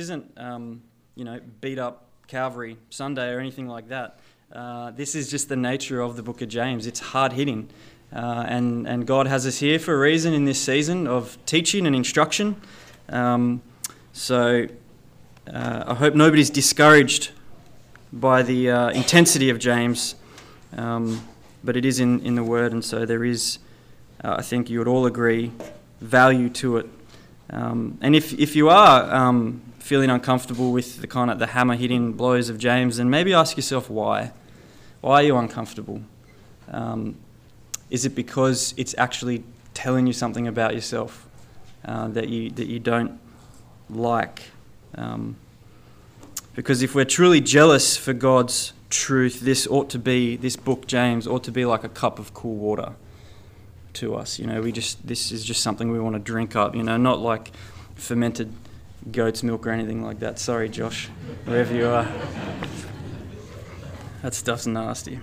isn't, um, you know, beat up Calvary Sunday or anything like that. Uh, this is just the nature of the book of James. It's hard hitting. Uh, and, and God has us here for a reason in this season of teaching and instruction. Um, so uh, I hope nobody's discouraged by the uh, intensity of James, um, but it is in, in the Word, and so there is, uh, I think you would all agree, value to it. Um, and if, if you are um, feeling uncomfortable with the kind of the hammer hitting blows of James, then maybe ask yourself why. Why are you uncomfortable? Um, is it because it's actually telling you something about yourself uh, that you that you don't like? Um, because if we're truly jealous for God's truth, this ought to be this book, James, ought to be like a cup of cool water to us. You know, we just this is just something we want to drink up. You know, not like fermented goat's milk or anything like that. Sorry, Josh, wherever you are. That stuff's nasty.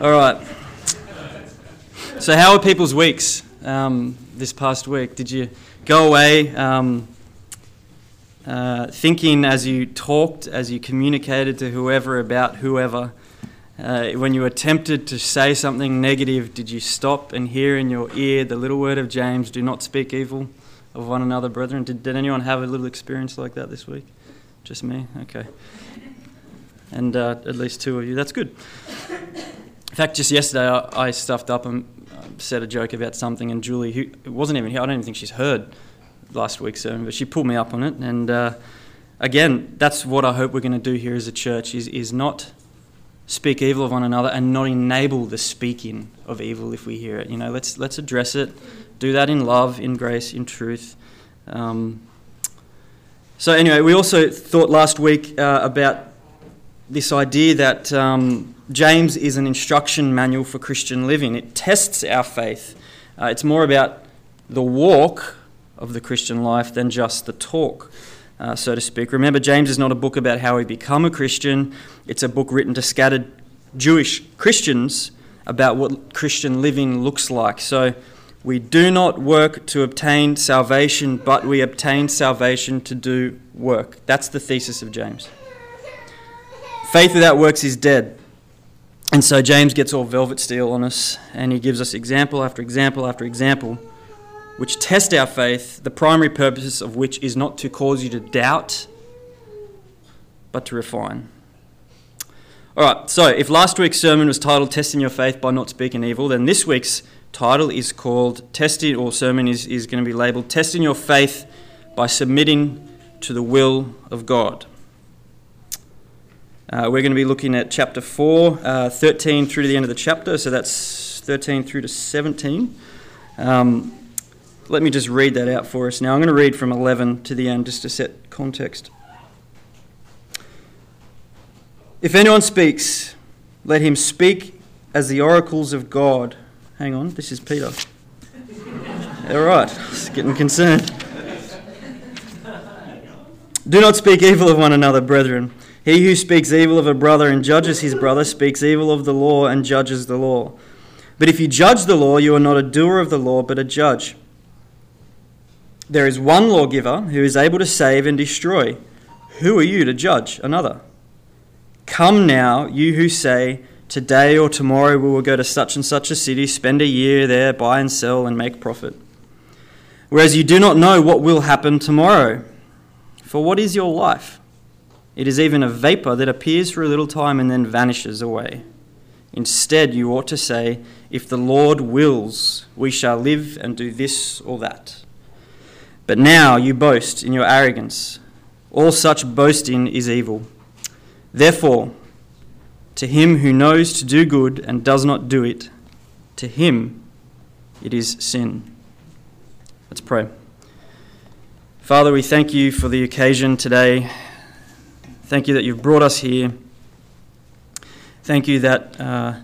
All right. So, how are people's weeks um, this past week? Did you go away um, uh, thinking as you talked, as you communicated to whoever about whoever? Uh, when you were tempted to say something negative, did you stop and hear in your ear the little word of James, do not speak evil of one another, brethren? Did, did anyone have a little experience like that this week? Just me? Okay. And uh, at least two of you. That's good. In fact, just yesterday I, I stuffed up and uh, said a joke about something, and Julie, who wasn't even here, I don't even think she's heard last week's sermon, but she pulled me up on it. And uh, again, that's what I hope we're going to do here as a church: is is not speak evil of one another and not enable the speaking of evil if we hear it. You know, let's let's address it, do that in love, in grace, in truth. Um, so anyway, we also thought last week uh, about this idea that um, James is an instruction manual for Christian living. It tests our faith. Uh, it's more about the walk of the Christian life than just the talk uh, so to speak. Remember, James is not a book about how we become a Christian, it's a book written to scattered Jewish Christians about what Christian living looks like. So we do not work to obtain salvation, but we obtain salvation to do work. That's the thesis of James. Faith without works is dead. And so James gets all velvet steel on us, and he gives us example after example after example which test our faith, the primary purpose of which is not to cause you to doubt, but to refine. All right, so if last week's sermon was titled Testing Your Faith by Not Speaking Evil, then this week's title is called Testing, or sermon is, is going to be labeled Testing Your Faith by Submitting to the Will of God. Uh, we're going to be looking at chapter 4, uh, 13 through to the end of the chapter, so that's 13 through to 17. Um, let me just read that out for us now. I'm going to read from 11 to the end just to set context. If anyone speaks, let him speak as the oracles of God. Hang on, this is Peter. All right, just getting concerned. Do not speak evil of one another, brethren. He who speaks evil of a brother and judges his brother speaks evil of the law and judges the law. But if you judge the law, you are not a doer of the law, but a judge. There is one lawgiver who is able to save and destroy. Who are you to judge another? Come now, you who say, Today or tomorrow we will go to such and such a city, spend a year there, buy and sell, and make profit. Whereas you do not know what will happen tomorrow. For what is your life? It is even a vapor that appears for a little time and then vanishes away. Instead, you ought to say, If the Lord wills, we shall live and do this or that. But now you boast in your arrogance. All such boasting is evil. Therefore, to him who knows to do good and does not do it, to him it is sin. Let's pray. Father, we thank you for the occasion today. Thank you that you've brought us here. Thank you that uh,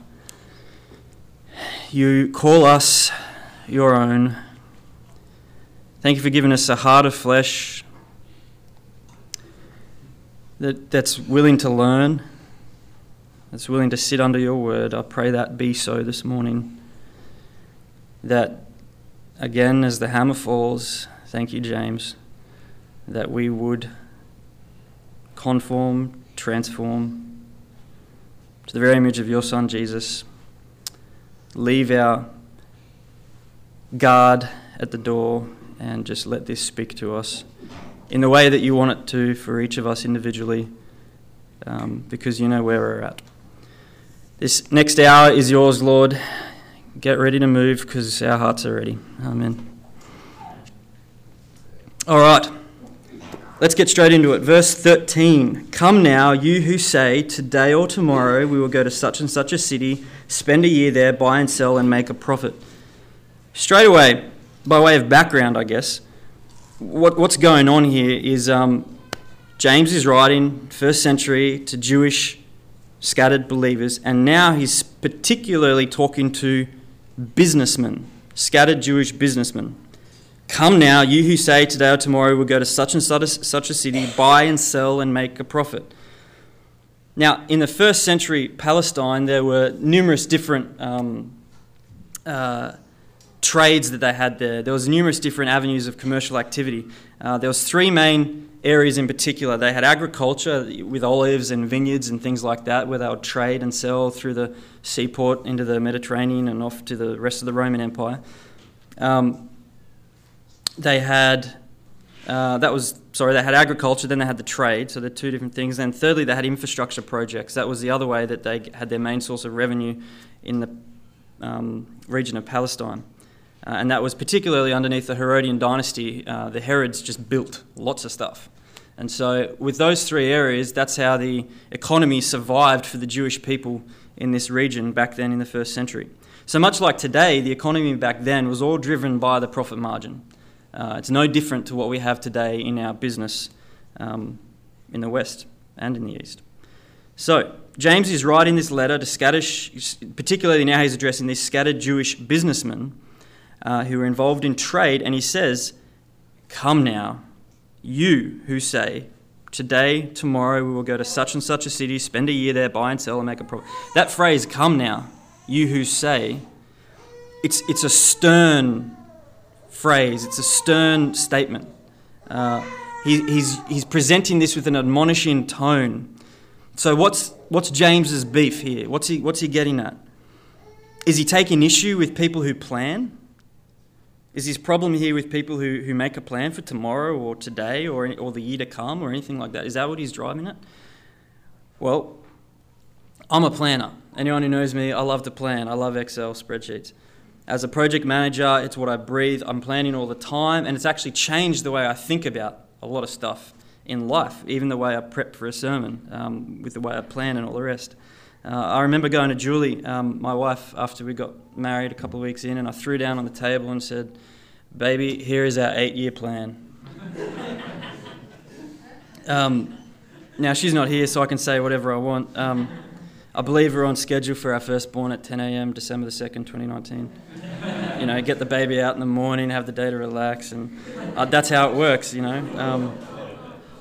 you call us your own. Thank you for giving us a heart of flesh that, that's willing to learn, that's willing to sit under your word. I pray that be so this morning. That, again, as the hammer falls, thank you, James, that we would conform, transform to the very image of your Son, Jesus, leave our guard at the door and just let this speak to us in the way that you want it to for each of us individually, um, because you know where we're at. This next hour is yours, Lord. Get ready to move because our hearts are ready. Amen. All right. Let's get straight into it. Verse 13 Come now, you who say, Today or tomorrow we will go to such and such a city, spend a year there, buy and sell, and make a profit. Straight away, by way of background, I guess, what, what's going on here is um, James is writing first century to Jewish scattered believers, and now he's particularly talking to businessmen, scattered Jewish businessmen. Come now, you who say today or tomorrow we'll go to such and such a, such a city, buy and sell and make a profit. Now, in the first century Palestine, there were numerous different um, uh, trades that they had there. There was numerous different avenues of commercial activity. Uh, there was three main areas in particular. They had agriculture with olives and vineyards and things like that, where they would trade and sell through the seaport into the Mediterranean and off to the rest of the Roman Empire. Um, they had uh, that was sorry they had agriculture then they had the trade so they're two different things and thirdly they had infrastructure projects that was the other way that they had their main source of revenue in the um, region of palestine uh, and that was particularly underneath the herodian dynasty uh, the herods just built lots of stuff and so with those three areas that's how the economy survived for the jewish people in this region back then in the first century so much like today the economy back then was all driven by the profit margin uh, it's no different to what we have today in our business um, in the West and in the East. So, James is writing this letter to scattered, particularly now he's addressing these scattered Jewish businessmen uh, who are involved in trade, and he says, Come now, you who say, Today, tomorrow, we will go to such and such a city, spend a year there, buy and sell, and make a profit. That phrase, come now, you who say, it's, it's a stern phrase, it's a stern statement. Uh, he, he's, he's presenting this with an admonishing tone. So, what's, what's James's beef here? What's he, what's he getting at? Is he taking issue with people who plan? Is his problem here with people who, who make a plan for tomorrow or today or, or the year to come or anything like that? Is that what he's driving at? Well, I'm a planner. Anyone who knows me, I love to plan. I love Excel spreadsheets. As a project manager, it's what I breathe. I'm planning all the time, and it's actually changed the way I think about a lot of stuff in life, even the way I prep for a sermon, um, with the way I plan and all the rest. Uh, I remember going to Julie, um, my wife, after we got married a couple of weeks in, and I threw down on the table and said, Baby, here is our eight year plan. um, now, she's not here, so I can say whatever I want. Um, I believe we're on schedule for our firstborn at 10 a.m. December the 2nd, 2019. you know, get the baby out in the morning, have the day to relax, and uh, that's how it works, you know. Um,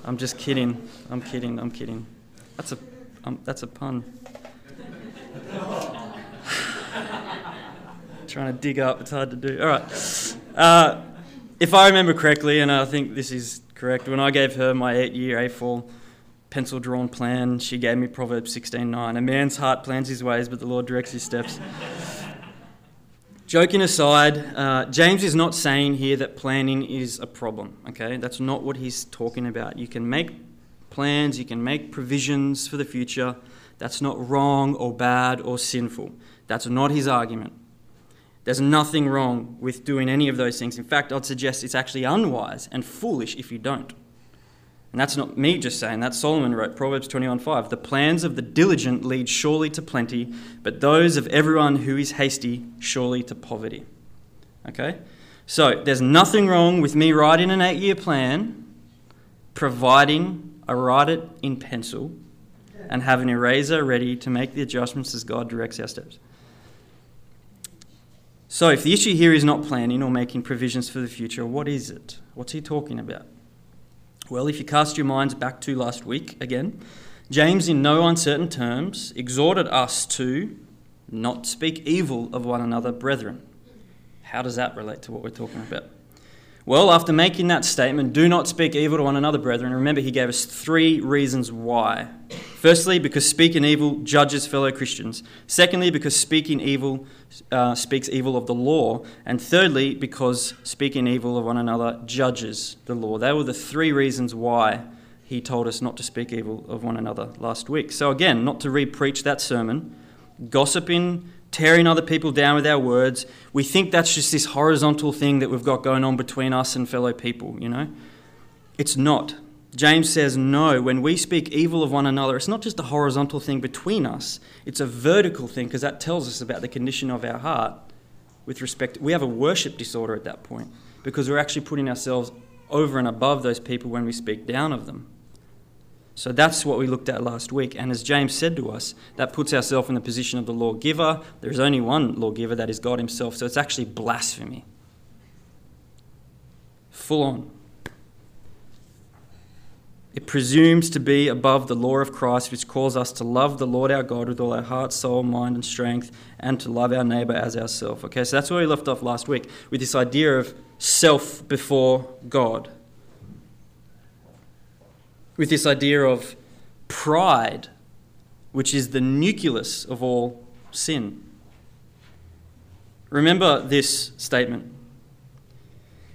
I'm just kidding. I'm kidding. I'm kidding. That's a, um, that's a pun. Trying to dig up, it's hard to do. All right. Uh, if I remember correctly, and I think this is correct, when I gave her my eight year A4 pencil drawn plan. She gave me Proverbs 16:9. A man's heart plans his ways, but the Lord directs his steps. Joking aside, uh, James is not saying here that planning is a problem, okay? That's not what he's talking about. You can make plans, you can make provisions for the future. That's not wrong or bad or sinful. That's not his argument. There's nothing wrong with doing any of those things. In fact, I'd suggest it's actually unwise and foolish if you don't. And that's not me just saying that. Solomon wrote Proverbs 21:5. The plans of the diligent lead surely to plenty, but those of everyone who is hasty surely to poverty. Okay? So there's nothing wrong with me writing an eight-year plan, providing I write it in pencil, and have an eraser ready to make the adjustments as God directs our steps. So if the issue here is not planning or making provisions for the future, what is it? What's he talking about? Well, if you cast your minds back to last week again, James, in no uncertain terms, exhorted us to not speak evil of one another, brethren. How does that relate to what we're talking about? Well, after making that statement, do not speak evil to one another, brethren, remember he gave us three reasons why. Firstly, because speaking evil judges fellow Christians. Secondly, because speaking evil uh, speaks evil of the law. And thirdly, because speaking evil of one another judges the law. They were the three reasons why he told us not to speak evil of one another last week. So, again, not to re preach that sermon, gossiping tearing other people down with our words. We think that's just this horizontal thing that we've got going on between us and fellow people, you know? It's not. James says, no, when we speak evil of one another, it's not just a horizontal thing between us, it's a vertical thing because that tells us about the condition of our heart with respect. We have a worship disorder at that point because we're actually putting ourselves over and above those people when we speak down of them. So that's what we looked at last week. And as James said to us, that puts ourselves in the position of the lawgiver. There's only one lawgiver, that is God Himself. So it's actually blasphemy. Full on. It presumes to be above the law of Christ, which calls us to love the Lord our God with all our heart, soul, mind, and strength, and to love our neighbour as ourselves. Okay, so that's where we left off last week with this idea of self before God with this idea of pride, which is the nucleus of all sin. Remember this statement.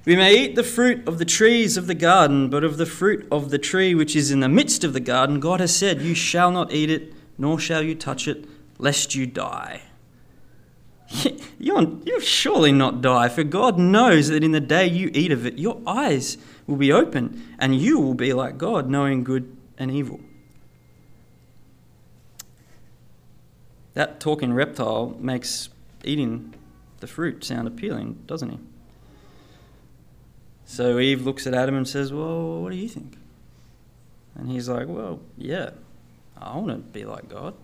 We may eat the fruit of the trees of the garden, but of the fruit of the tree which is in the midst of the garden, God has said, You shall not eat it, nor shall you touch it, lest you die. You'll, surely not die, for God knows that in the day you eat of it, your eyes will be open, and you will be like God, knowing good and evil. That talking reptile makes eating the fruit sound appealing, doesn't he? So Eve looks at Adam and says, Well, what do you think? And he's like, Well, yeah, I want to be like God.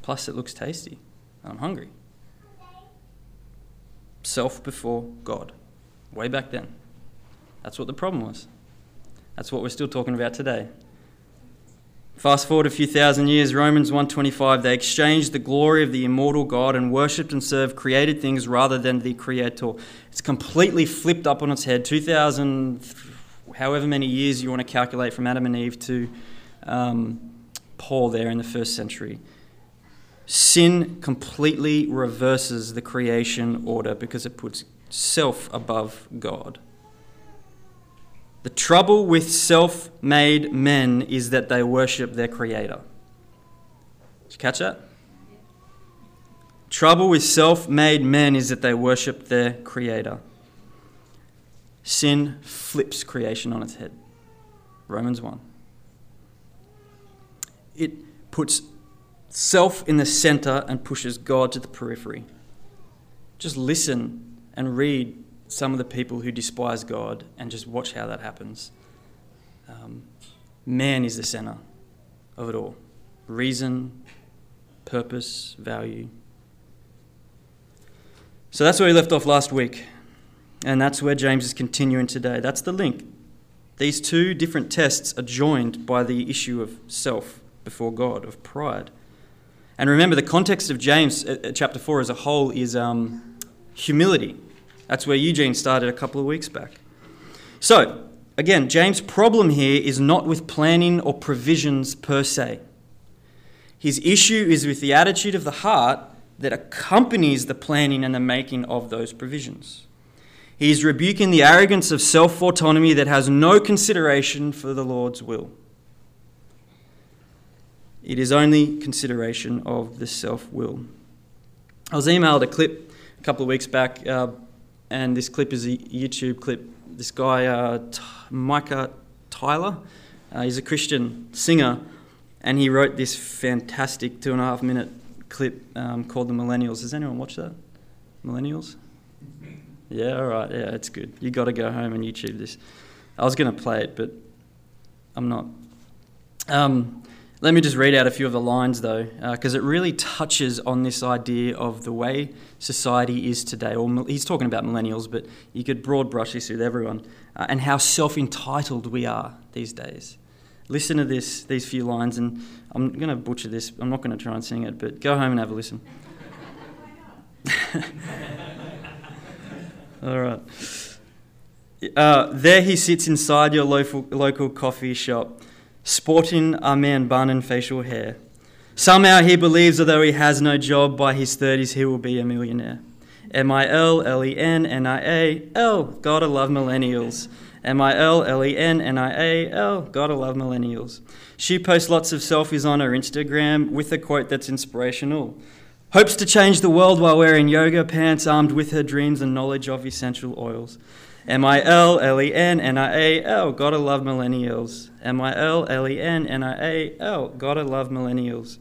Plus, it looks tasty. I'm hungry. Self before God. Way back then. That's what the problem was. That's what we're still talking about today. Fast forward a few thousand years, Romans 125, they exchanged the glory of the immortal God and worshipped and served created things rather than the creator. It's completely flipped up on its head. 2000 however many years you want to calculate from Adam and Eve to um, Paul there in the first century. Sin completely reverses the creation order because it puts self above God. The trouble with self made men is that they worship their Creator. Did you catch that? Trouble with self made men is that they worship their Creator. Sin flips creation on its head. Romans 1. It puts self in the center and pushes God to the periphery. Just listen and read some of the people who despise God and just watch how that happens. Um, man is the center of it all reason, purpose, value. So that's where we left off last week. And that's where James is continuing today. That's the link. These two different tests are joined by the issue of self before God, of pride. And remember, the context of James uh, uh, chapter 4 as a whole is um, humility. That's where Eugene started a couple of weeks back. So, again, James' problem here is not with planning or provisions per se. His issue is with the attitude of the heart that accompanies the planning and the making of those provisions. He is rebuking the arrogance of self autonomy that has no consideration for the Lord's will. It is only consideration of the self will. I was emailed a clip a couple of weeks back uh, and this clip is a YouTube clip. This guy, uh, T- Micah Tyler, uh, he's a Christian singer, and he wrote this fantastic two and a half minute clip um, called The Millennials. Has anyone watched that? Millennials? Yeah, all right. Yeah, it's good. You got to go home and YouTube this. I was going to play it, but I'm not. Um, let me just read out a few of the lines, though, because uh, it really touches on this idea of the way society is today. Or he's talking about millennials, but you could broad brush this with everyone, uh, and how self entitled we are these days. Listen to this, these few lines, and I'm going to butcher this. I'm not going to try and sing it, but go home and have a listen. All right. Uh, there he sits inside your local, local coffee shop, sporting a man bun and facial hair. Somehow he believes, although he has no job, by his 30s he will be a millionaire. M I L L E N N I A L. Gotta love millennials. M I L L E N N I A L. Gotta love millennials. She posts lots of selfies on her Instagram with a quote that's inspirational. Hopes to change the world while wearing yoga pants, armed with her dreams and knowledge of essential oils. M I L L E N N I A L. Gotta love millennials. M I L L E N N I A L. Gotta love millennials.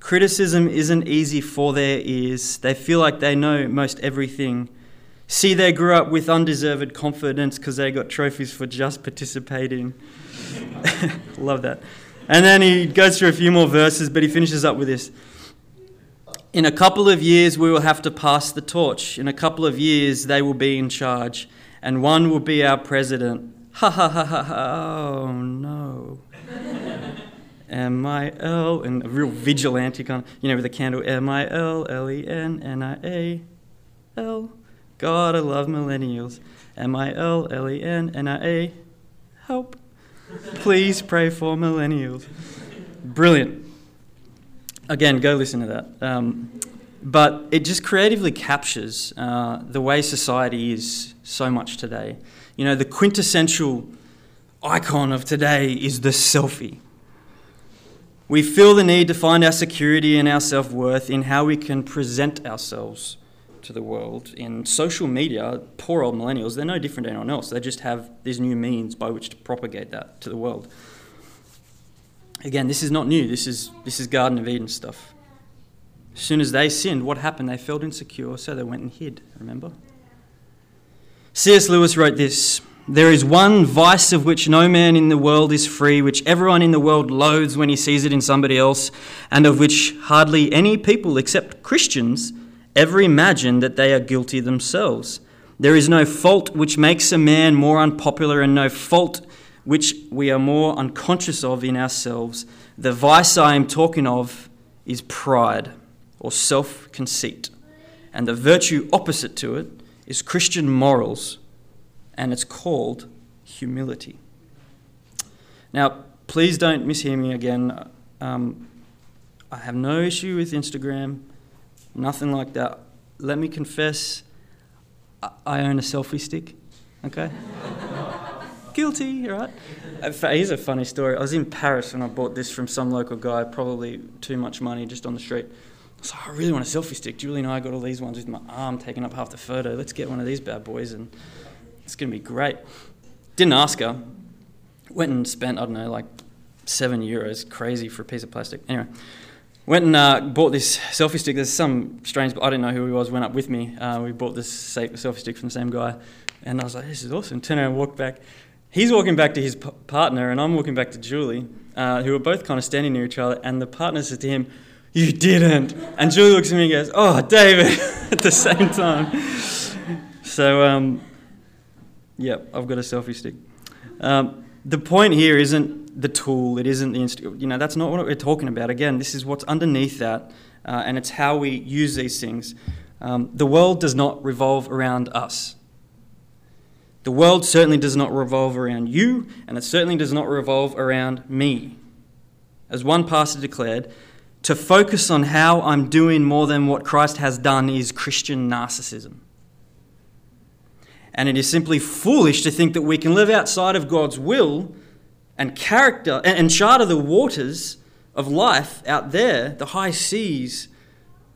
Criticism isn't easy for their ears. They feel like they know most everything. See, they grew up with undeserved confidence because they got trophies for just participating. Love that. And then he goes through a few more verses, but he finishes up with this. In a couple of years, we will have to pass the torch. In a couple of years, they will be in charge, and one will be our president. Ha ha ha ha ha. Oh no. M I L, and a real vigilante kind of, you know, with a candle. M I L L E N N I A L. God, I love millennials. M I L L E N N I A. Help. Please pray for millennials. Brilliant. Again, go listen to that. Um, but it just creatively captures uh, the way society is so much today. You know, the quintessential icon of today is the selfie. We feel the need to find our security and our self worth in how we can present ourselves to the world. In social media, poor old millennials, they're no different to anyone else. They just have these new means by which to propagate that to the world. Again, this is not new. This is, this is Garden of Eden stuff. As soon as they sinned, what happened? They felt insecure, so they went and hid, remember? C.S. Lewis wrote this there is one vice of which no man in the world is free, which everyone in the world loathes when he sees it in somebody else, and of which hardly any people except Christians ever imagine that they are guilty themselves. There is no fault which makes a man more unpopular, and no fault which we are more unconscious of in ourselves. The vice I am talking of is pride or self conceit, and the virtue opposite to it is Christian morals and it's called humility. Now, please don't mishear me again. Um, I have no issue with Instagram, nothing like that. Let me confess, I own a selfie stick, okay? Guilty, right? Here's a funny story. I was in Paris and I bought this from some local guy, probably too much money just on the street. Like, I really want a selfie stick. Julie and I got all these ones with my arm taking up half the photo. Let's get one of these bad boys. And it's going to be great. Didn't ask her. Went and spent, I don't know, like seven euros, crazy for a piece of plastic. Anyway, went and uh, bought this selfie stick. There's some strange, but I didn't know who he was, went up with me. Uh, we bought this selfie stick from the same guy. And I was like, this is awesome. Turn around and walk back. He's walking back to his p- partner, and I'm walking back to Julie, uh, who were both kind of standing near each other. And the partner says to him, You didn't. And Julie looks at me and goes, Oh, David, at the same time. So, um, Yep, I've got a selfie stick. Um, the point here isn't the tool, it isn't the, inst- you know, that's not what we're talking about. Again, this is what's underneath that, uh, and it's how we use these things. Um, the world does not revolve around us. The world certainly does not revolve around you, and it certainly does not revolve around me. As one pastor declared, to focus on how I'm doing more than what Christ has done is Christian narcissism. And it is simply foolish to think that we can live outside of God's will and character and, and charter the waters of life out there, the high seas,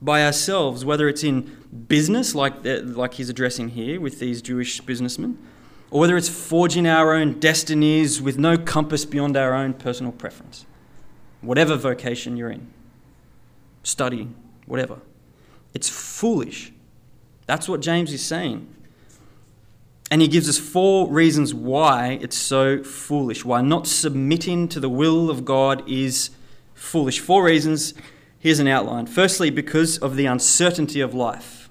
by ourselves, whether it's in business, like, like he's addressing here with these Jewish businessmen, or whether it's forging our own destinies with no compass beyond our own personal preference. Whatever vocation you're in, study, whatever. It's foolish. That's what James is saying. And he gives us four reasons why it's so foolish, why not submitting to the will of God is foolish. Four reasons. Here's an outline. Firstly, because of the uncertainty of life.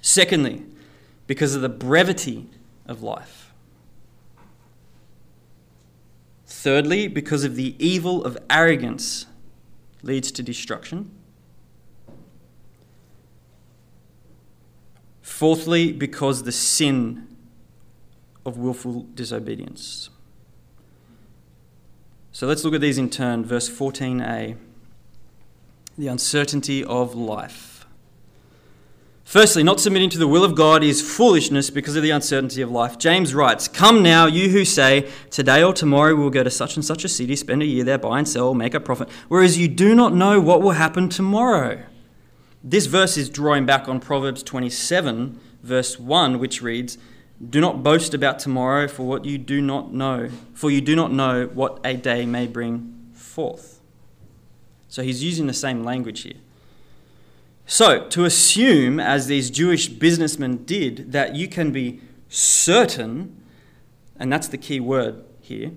Secondly, because of the brevity of life. Thirdly, because of the evil of arrogance leads to destruction. Fourthly, because the sin of willful disobedience. So let's look at these in turn. Verse 14a the uncertainty of life. Firstly, not submitting to the will of God is foolishness because of the uncertainty of life. James writes, Come now, you who say, Today or tomorrow we will go to such and such a city, spend a year there, buy and sell, make a profit, whereas you do not know what will happen tomorrow. This verse is drawing back on Proverbs 27, verse 1, which reads, Do not boast about tomorrow, for what you do not know, for you do not know what a day may bring forth. So he's using the same language here. So, to assume, as these Jewish businessmen did, that you can be certain, and that's the key word here,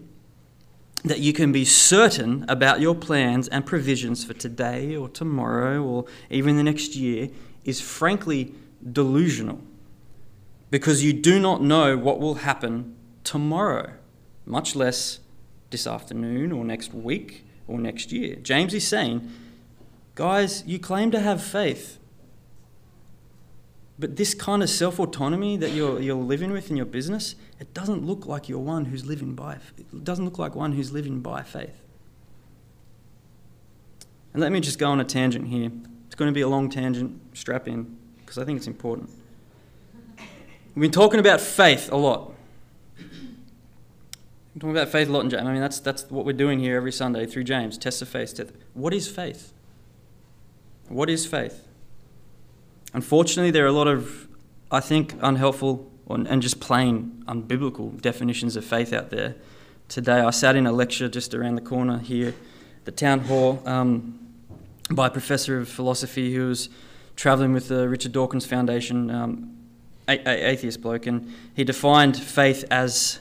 that you can be certain about your plans and provisions for today or tomorrow or even the next year is frankly delusional because you do not know what will happen tomorrow, much less this afternoon or next week or next year. James is saying, guys, you claim to have faith. But this kind of self autonomy that you're, you're living with in your business, it doesn't look like you're one who's living by it doesn't look like one who's living by faith. And let me just go on a tangent here. It's going to be a long tangent, strap in, because I think it's important. We've been talking about faith a lot. We're talking about faith a lot in James. I mean, that's, that's what we're doing here every Sunday through James. Test of faith. What is faith? What is faith? Unfortunately, there are a lot of, I think, unhelpful and just plain unbiblical definitions of faith out there. Today, I sat in a lecture just around the corner here, the town hall, um, by a professor of philosophy who was travelling with the Richard Dawkins Foundation, um, a- a- atheist bloke, and he defined faith as,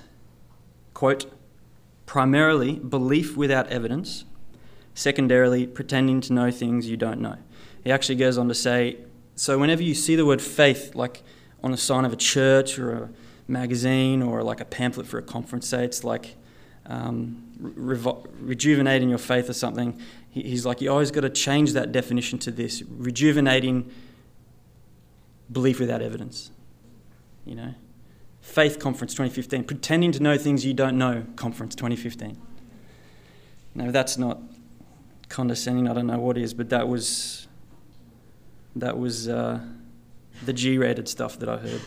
quote, primarily belief without evidence, secondarily, pretending to know things you don't know. He actually goes on to say, so whenever you see the word faith, like on a sign of a church or a magazine or like a pamphlet for a conference, say it's like um, revo- rejuvenating your faith or something, he's like, you always got to change that definition to this rejuvenating belief without evidence. You know? Faith Conference 2015, Pretending to Know Things You Don't Know Conference 2015. No, that's not condescending, I don't know what is, but that was that was uh, the G rated stuff that I heard.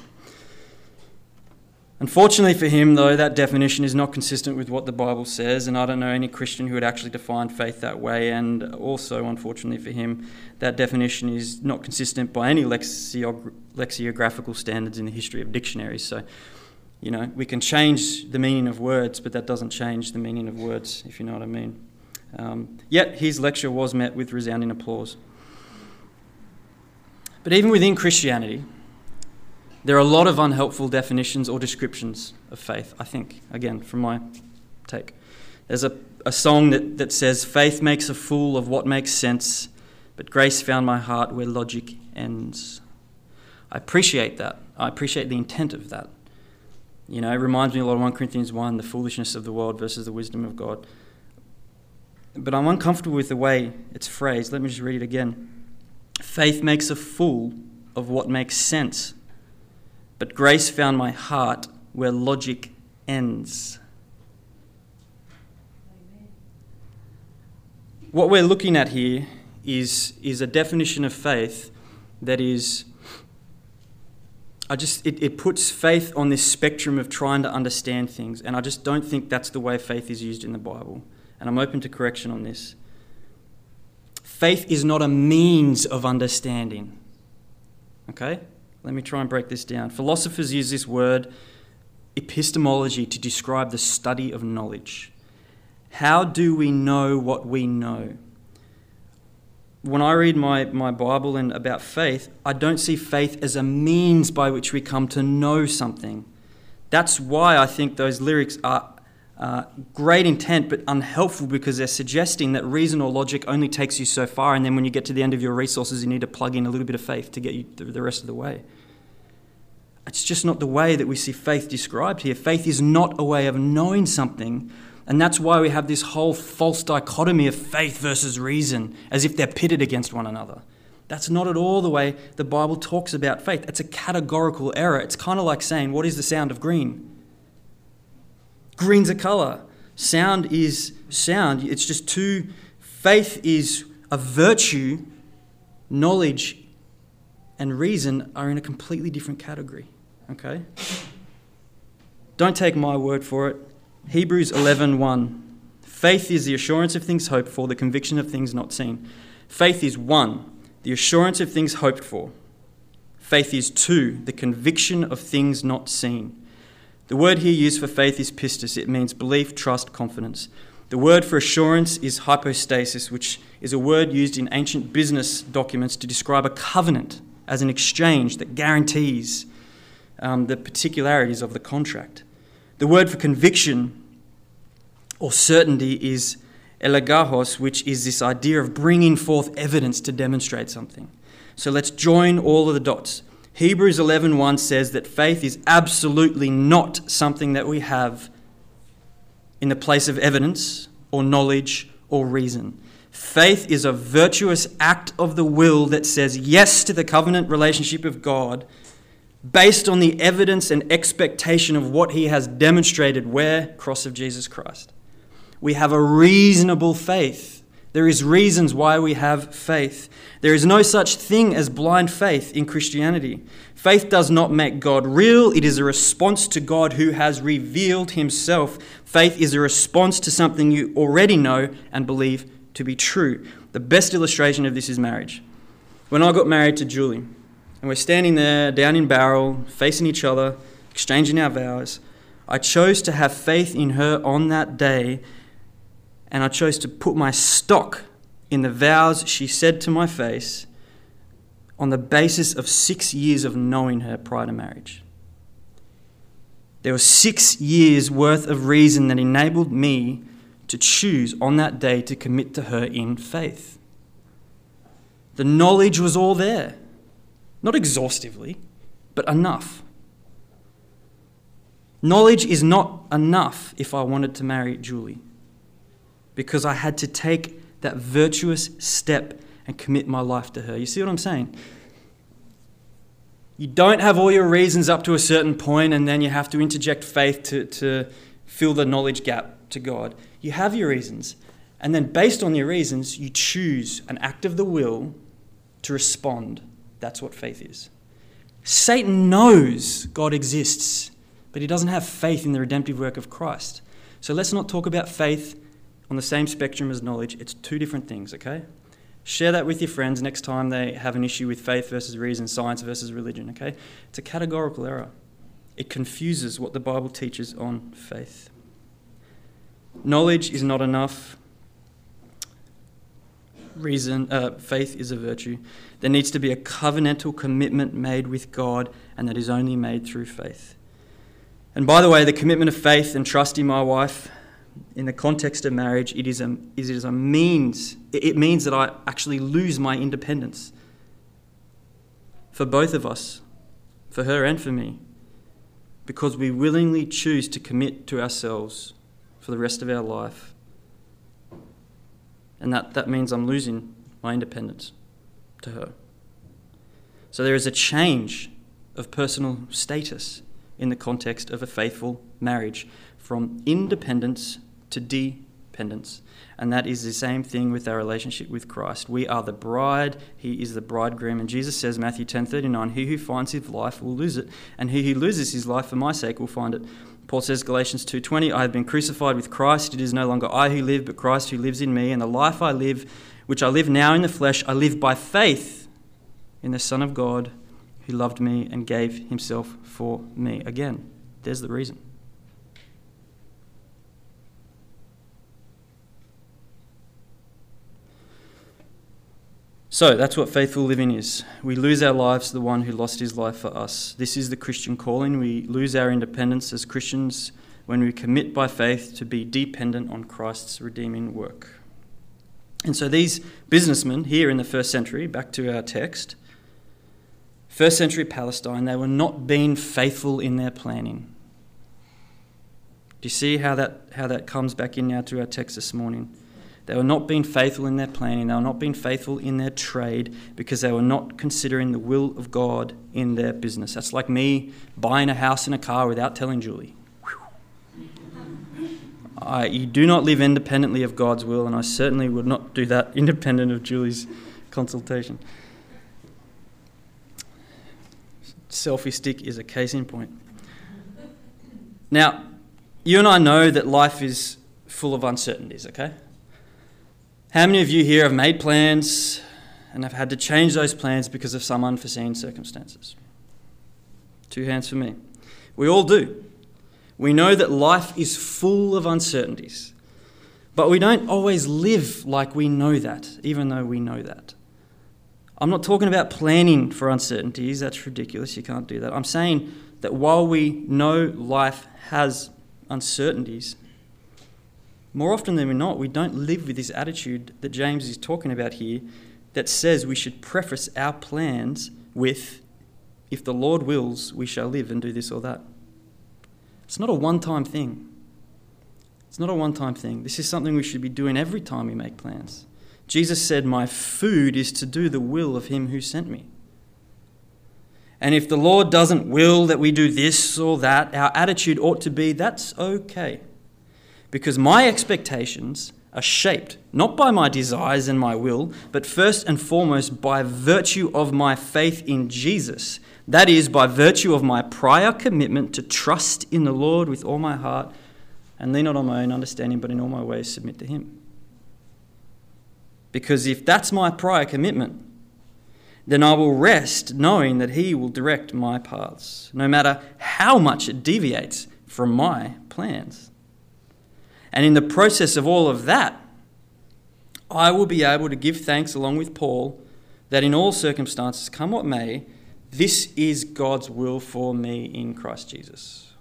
Unfortunately for him, though, that definition is not consistent with what the Bible says, and I don't know any Christian who would actually define faith that way. And also, unfortunately for him, that definition is not consistent by any lexicographical standards in the history of dictionaries. So, you know, we can change the meaning of words, but that doesn't change the meaning of words, if you know what I mean. Um, yet his lecture was met with resounding applause. But even within Christianity, there are a lot of unhelpful definitions or descriptions of faith, I think, again, from my take. There's a, a song that, that says, Faith makes a fool of what makes sense, but grace found my heart where logic ends. I appreciate that. I appreciate the intent of that. You know, it reminds me a lot of 1 Corinthians 1, the foolishness of the world versus the wisdom of God. But I'm uncomfortable with the way it's phrased. Let me just read it again. Faith makes a fool of what makes sense, but grace found my heart where logic ends. What we're looking at here is, is a definition of faith that is, I just, it, it puts faith on this spectrum of trying to understand things, and I just don't think that's the way faith is used in the Bible. And I'm open to correction on this. Faith is not a means of understanding. Okay? Let me try and break this down. Philosophers use this word epistemology to describe the study of knowledge. How do we know what we know? When I read my, my Bible and about faith, I don't see faith as a means by which we come to know something. That's why I think those lyrics are uh, great intent but unhelpful because they're suggesting that reason or logic only takes you so far, and then when you get to the end of your resources, you need to plug in a little bit of faith to get you through the rest of the way. It's just not the way that we see faith described here. Faith is not a way of knowing something, and that's why we have this whole false dichotomy of faith versus reason, as if they're pitted against one another. That's not at all the way the Bible talks about faith. It's a categorical error. It's kind of like saying, What is the sound of green? Green's a color. Sound is sound. It's just two. Faith is a virtue. Knowledge and reason are in a completely different category. Okay? Don't take my word for it. Hebrews 11:1. 1. Faith is the assurance of things hoped for, the conviction of things not seen. Faith is one, the assurance of things hoped for. Faith is two, the conviction of things not seen. The word here used for faith is pistis. It means belief, trust, confidence. The word for assurance is hypostasis, which is a word used in ancient business documents to describe a covenant as an exchange that guarantees um, the particularities of the contract. The word for conviction or certainty is elegahos, which is this idea of bringing forth evidence to demonstrate something. So let's join all of the dots. Hebrews 11:1 says that faith is absolutely not something that we have in the place of evidence or knowledge or reason. Faith is a virtuous act of the will that says yes to the covenant relationship of God based on the evidence and expectation of what he has demonstrated where cross of Jesus Christ. We have a reasonable faith. There is reasons why we have faith. There is no such thing as blind faith in Christianity. Faith does not make God real, it is a response to God who has revealed himself. Faith is a response to something you already know and believe to be true. The best illustration of this is marriage. When I got married to Julie, and we're standing there down in Bowral, facing each other, exchanging our vows, I chose to have faith in her on that day, and I chose to put my stock in the vows she said to my face on the basis of six years of knowing her prior to marriage. There was six years worth of reason that enabled me to choose on that day to commit to her in faith. The knowledge was all there, not exhaustively, but enough. Knowledge is not enough if I wanted to marry Julie, because I had to take that virtuous step and commit my life to her. You see what I'm saying? You don't have all your reasons up to a certain point, and then you have to interject faith to, to fill the knowledge gap to God. You have your reasons. And then, based on your reasons, you choose an act of the will to respond. That's what faith is. Satan knows God exists, but he doesn't have faith in the redemptive work of Christ. So let's not talk about faith on the same spectrum as knowledge. It's two different things, okay? Share that with your friends next time they have an issue with faith versus reason, science versus religion, okay? It's a categorical error. It confuses what the Bible teaches on faith. Knowledge is not enough. Reason, uh, faith is a virtue. There needs to be a covenantal commitment made with God, and that is only made through faith. And by the way, the commitment of faith and trusting my wife in the context of marriage, it is a, it is a means, it means that I actually lose my independence for both of us, for her and for me, because we willingly choose to commit to ourselves for the rest of our life. And that, that means I'm losing my independence to her. So there is a change of personal status in the context of a faithful marriage from independence to dependence. And that is the same thing with our relationship with Christ. We are the bride, he is the bridegroom. And Jesus says, Matthew 10:39, he who finds his life will lose it, and he who loses his life for my sake will find it. Paul says, Galatians 2:20, I have been crucified with Christ. It is no longer I who live, but Christ who lives in me. And the life I live, which I live now in the flesh, I live by faith in the Son of God who loved me and gave himself for me. Again, there's the reason. So that's what faithful living is. We lose our lives to the one who lost his life for us. This is the Christian calling. We lose our independence as Christians when we commit by faith to be dependent on Christ's redeeming work. And so these businessmen here in the first century, back to our text, first century Palestine, they were not being faithful in their planning. Do you see how that, how that comes back in now to our text this morning? They were not being faithful in their planning. They were not being faithful in their trade because they were not considering the will of God in their business. That's like me buying a house and a car without telling Julie. I, you do not live independently of God's will, and I certainly would not do that independent of Julie's consultation. Selfie stick is a case in point. Now, you and I know that life is full of uncertainties, okay? How many of you here have made plans and have had to change those plans because of some unforeseen circumstances? Two hands for me. We all do. We know that life is full of uncertainties, but we don't always live like we know that, even though we know that. I'm not talking about planning for uncertainties, that's ridiculous, you can't do that. I'm saying that while we know life has uncertainties, more often than not, we don't live with this attitude that James is talking about here that says we should preface our plans with, if the Lord wills, we shall live and do this or that. It's not a one time thing. It's not a one time thing. This is something we should be doing every time we make plans. Jesus said, My food is to do the will of him who sent me. And if the Lord doesn't will that we do this or that, our attitude ought to be, That's okay. Because my expectations are shaped not by my desires and my will, but first and foremost by virtue of my faith in Jesus. That is, by virtue of my prior commitment to trust in the Lord with all my heart and lean not on my own understanding, but in all my ways submit to Him. Because if that's my prior commitment, then I will rest knowing that He will direct my paths, no matter how much it deviates from my plans. And in the process of all of that, I will be able to give thanks along with Paul that in all circumstances, come what may, this is God's will for me in Christ Jesus.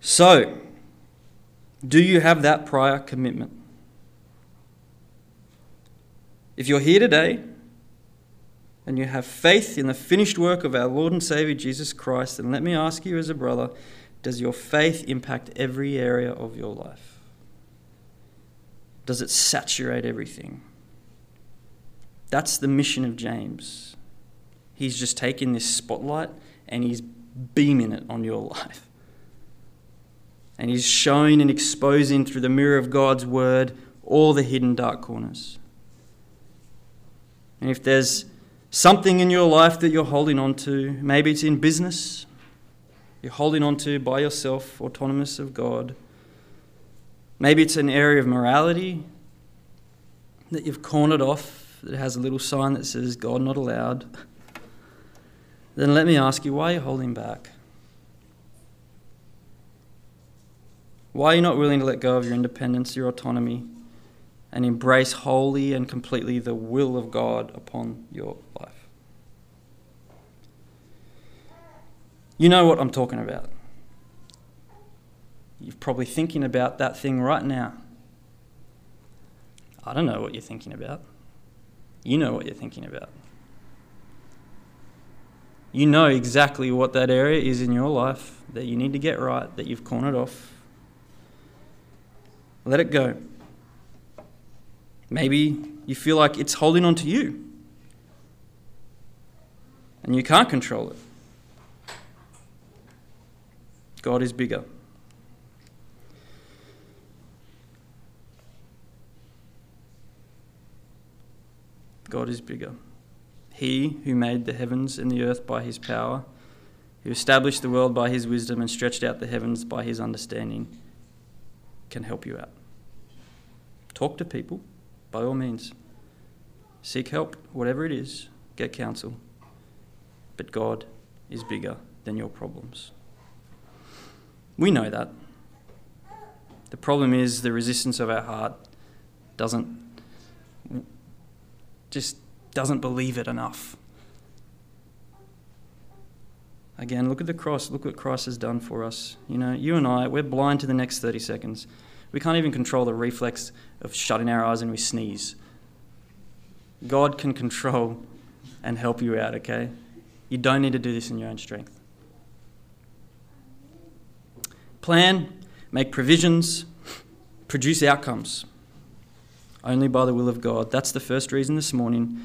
So, do you have that prior commitment? If you're here today and you have faith in the finished work of our Lord and Savior Jesus Christ, then let me ask you as a brother does your faith impact every area of your life? Does it saturate everything? That's the mission of James. He's just taking this spotlight and he's beaming it on your life. And he's showing and exposing through the mirror of God's word all the hidden dark corners. And if there's something in your life that you're holding on to, maybe it's in business, you're holding on to by yourself, autonomous of God. Maybe it's an area of morality that you've cornered off that has a little sign that says God not allowed then let me ask you why are you holding back? Why are you not willing to let go of your independence, your autonomy, and embrace wholly and completely the will of God upon your life? You know what I'm talking about. You're probably thinking about that thing right now. I don't know what you're thinking about. You know what you're thinking about. You know exactly what that area is in your life that you need to get right, that you've cornered off. Let it go. Maybe you feel like it's holding on to you and you can't control it. God is bigger. God is bigger. He who made the heavens and the earth by his power, who established the world by his wisdom and stretched out the heavens by his understanding, can help you out. Talk to people, by all means. Seek help, whatever it is, get counsel. But God is bigger than your problems. We know that. The problem is the resistance of our heart doesn't just doesn't believe it enough. Again, look at the cross. Look what Christ has done for us. You know, you and I, we're blind to the next 30 seconds. We can't even control the reflex of shutting our eyes and we sneeze. God can control and help you out, okay? You don't need to do this in your own strength. Plan, make provisions, produce outcomes only by the will of God. That's the first reason this morning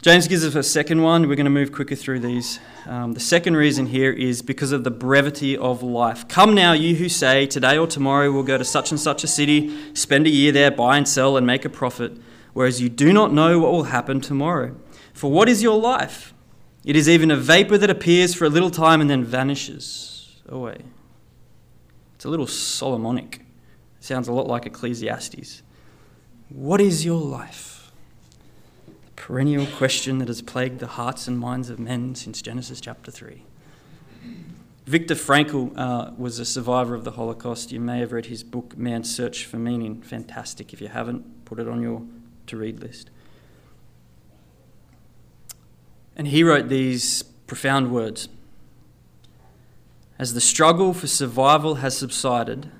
James gives us a second one. We're going to move quicker through these. Um, the second reason here is because of the brevity of life. Come now, you who say, Today or tomorrow we'll go to such and such a city, spend a year there, buy and sell, and make a profit, whereas you do not know what will happen tomorrow. For what is your life? It is even a vapor that appears for a little time and then vanishes away. It's a little Solomonic. It Sounds a lot like Ecclesiastes. What is your life? The perennial question that has plagued the hearts and minds of men since Genesis chapter 3. Viktor Frankl uh, was a survivor of the Holocaust. You may have read his book, Man's Search for Meaning. Fantastic. If you haven't, put it on your to read list. And he wrote these profound words As the struggle for survival has subsided,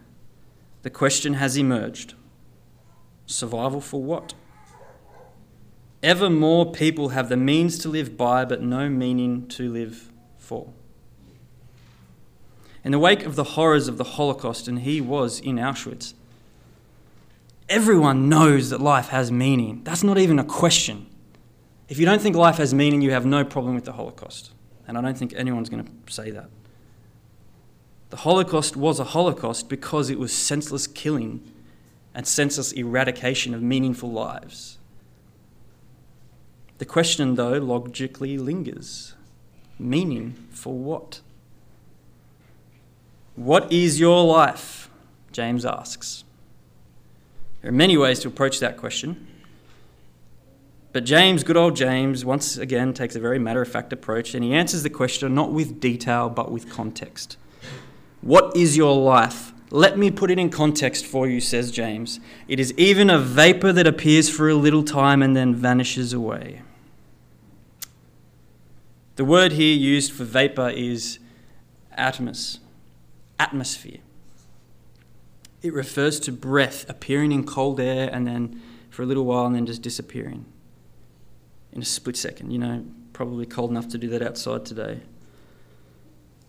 the question has emerged survival for what? Ever more people have the means to live by, but no meaning to live for. In the wake of the horrors of the Holocaust, and he was in Auschwitz, everyone knows that life has meaning. That's not even a question. If you don't think life has meaning, you have no problem with the Holocaust. And I don't think anyone's going to say that. The Holocaust was a Holocaust because it was senseless killing and senseless eradication of meaningful lives. The question, though, logically lingers meaning for what? What is your life? James asks. There are many ways to approach that question. But James, good old James, once again takes a very matter of fact approach and he answers the question not with detail but with context. What is your life? Let me put it in context for you, says James. It is even a vapor that appears for a little time and then vanishes away. The word here used for vapor is atmos, atmosphere. It refers to breath appearing in cold air and then for a little while and then just disappearing in a split second. You know, probably cold enough to do that outside today.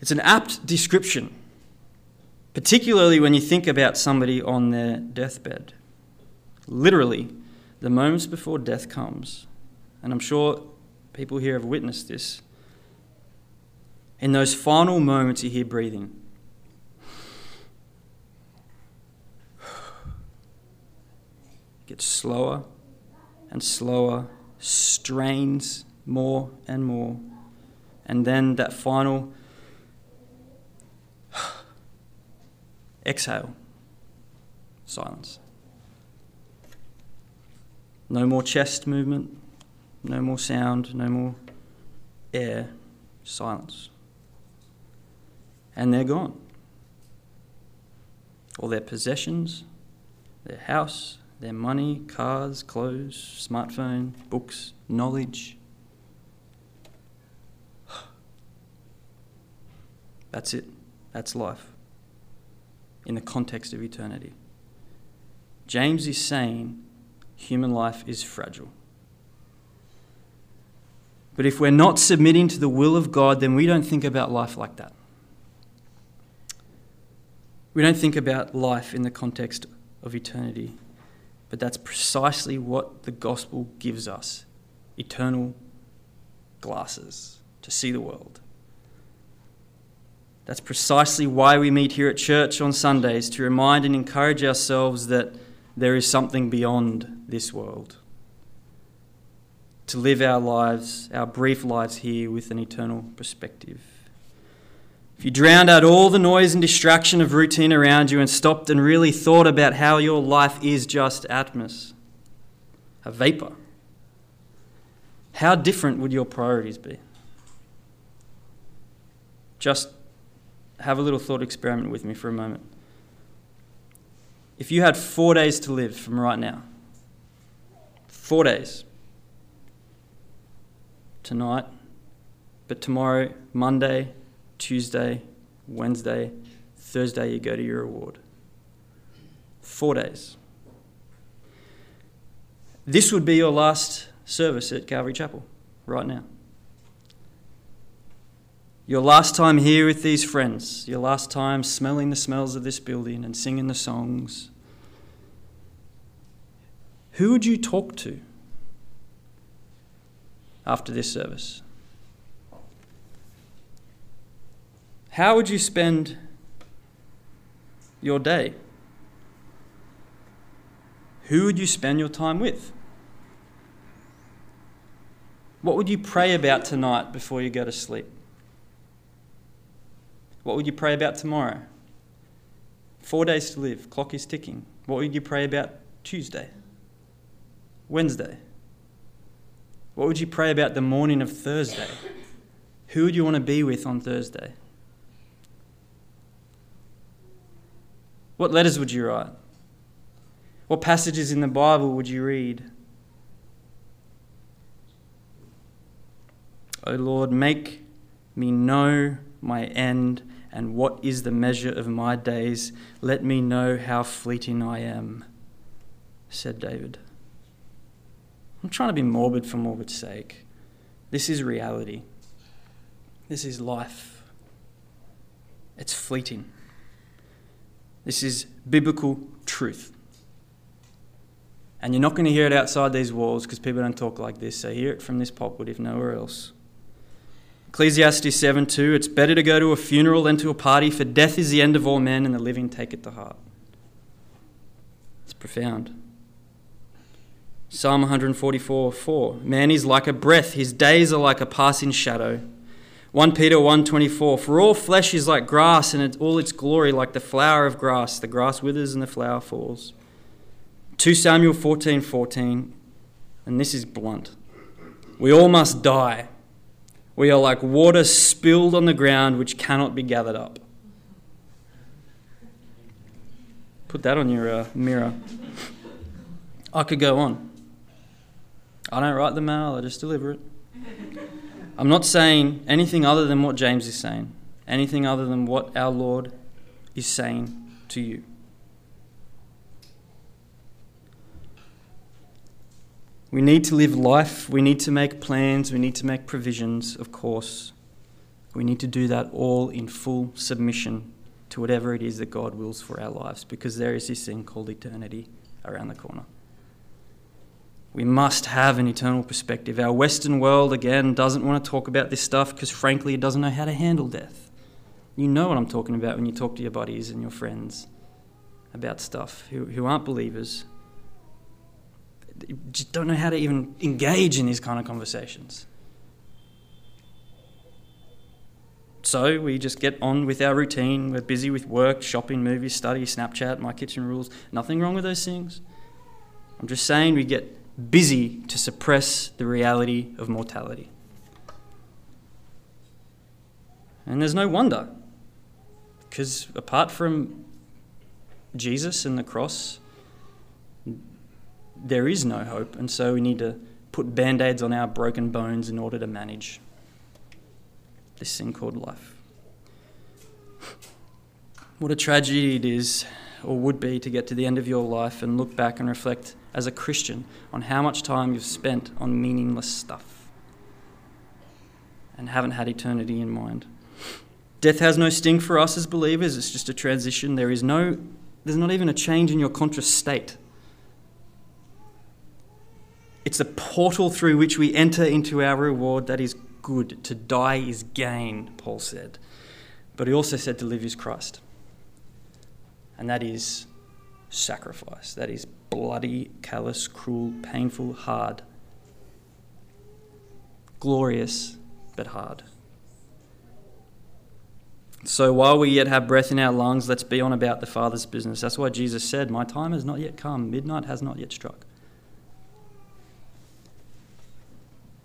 It's an apt description, particularly when you think about somebody on their deathbed. Literally, the moments before death comes, and I'm sure people here have witnessed this in those final moments, you hear breathing. It gets slower and slower, strains more and more. And then that final exhale, silence. No more chest movement, no more sound, no more air, silence and they're gone. All their possessions, their house, their money, cars, clothes, smartphone, books, knowledge. That's it. That's life in the context of eternity. James is saying human life is fragile. But if we're not submitting to the will of God, then we don't think about life like that. We don't think about life in the context of eternity, but that's precisely what the gospel gives us eternal glasses to see the world. That's precisely why we meet here at church on Sundays to remind and encourage ourselves that there is something beyond this world. To live our lives, our brief lives here, with an eternal perspective. If you drowned out all the noise and distraction of routine around you and stopped and really thought about how your life is just atmos, a vapor, how different would your priorities be? Just have a little thought experiment with me for a moment. If you had four days to live from right now, four days, tonight, but tomorrow, Monday, Tuesday, Wednesday, Thursday, you go to your award. Four days. This would be your last service at Calvary Chapel right now. Your last time here with these friends, your last time smelling the smells of this building and singing the songs. Who would you talk to? after this service. How would you spend your day? Who would you spend your time with? What would you pray about tonight before you go to sleep? What would you pray about tomorrow? Four days to live, clock is ticking. What would you pray about Tuesday? Wednesday? What would you pray about the morning of Thursday? Who would you want to be with on Thursday? What letters would you write? What passages in the Bible would you read? O Lord, make me know my end and what is the measure of my days. Let me know how fleeting I am, said David. I'm trying to be morbid for morbid's sake. This is reality. This is life. It's fleeting. This is biblical truth. And you're not going to hear it outside these walls because people don't talk like this. So hear it from this pulpit, if nowhere else. Ecclesiastes 7 2 It's better to go to a funeral than to a party, for death is the end of all men, and the living take it to heart. It's profound. Psalm 144 4 Man is like a breath, his days are like a passing shadow. 1 Peter 1:24 For all flesh is like grass and all its glory like the flower of grass the grass withers and the flower falls 2 Samuel 14:14 14, and this is blunt We all must die we are like water spilled on the ground which cannot be gathered up. Put that on your uh, mirror. I could go on. I don't write the mail I just deliver it. I'm not saying anything other than what James is saying, anything other than what our Lord is saying to you. We need to live life, we need to make plans, we need to make provisions, of course. We need to do that all in full submission to whatever it is that God wills for our lives because there is this thing called eternity around the corner. We must have an eternal perspective. Our Western world, again, doesn't want to talk about this stuff because, frankly, it doesn't know how to handle death. You know what I'm talking about when you talk to your buddies and your friends about stuff who, who aren't believers. Just don't know how to even engage in these kind of conversations. So we just get on with our routine. We're busy with work, shopping, movies, study, Snapchat, my kitchen rules. Nothing wrong with those things. I'm just saying we get busy to suppress the reality of mortality. And there's no wonder, because apart from Jesus and the cross, there is no hope, and so we need to put band aids on our broken bones in order to manage this thing called life. What a tragedy it is, or would be, to get to the end of your life and look back and reflect as a Christian on how much time you've spent on meaningless stuff and haven't had eternity in mind. Death has no sting for us as believers, it's just a transition. There is no there's not even a change in your conscious state. It's a portal through which we enter into our reward that is good. To die is gain, Paul said. But he also said to live is Christ. And that is sacrifice. That is bloody, callous, cruel, painful, hard. Glorious, but hard. So while we yet have breath in our lungs, let's be on about the Father's business. That's why Jesus said, My time has not yet come, midnight has not yet struck.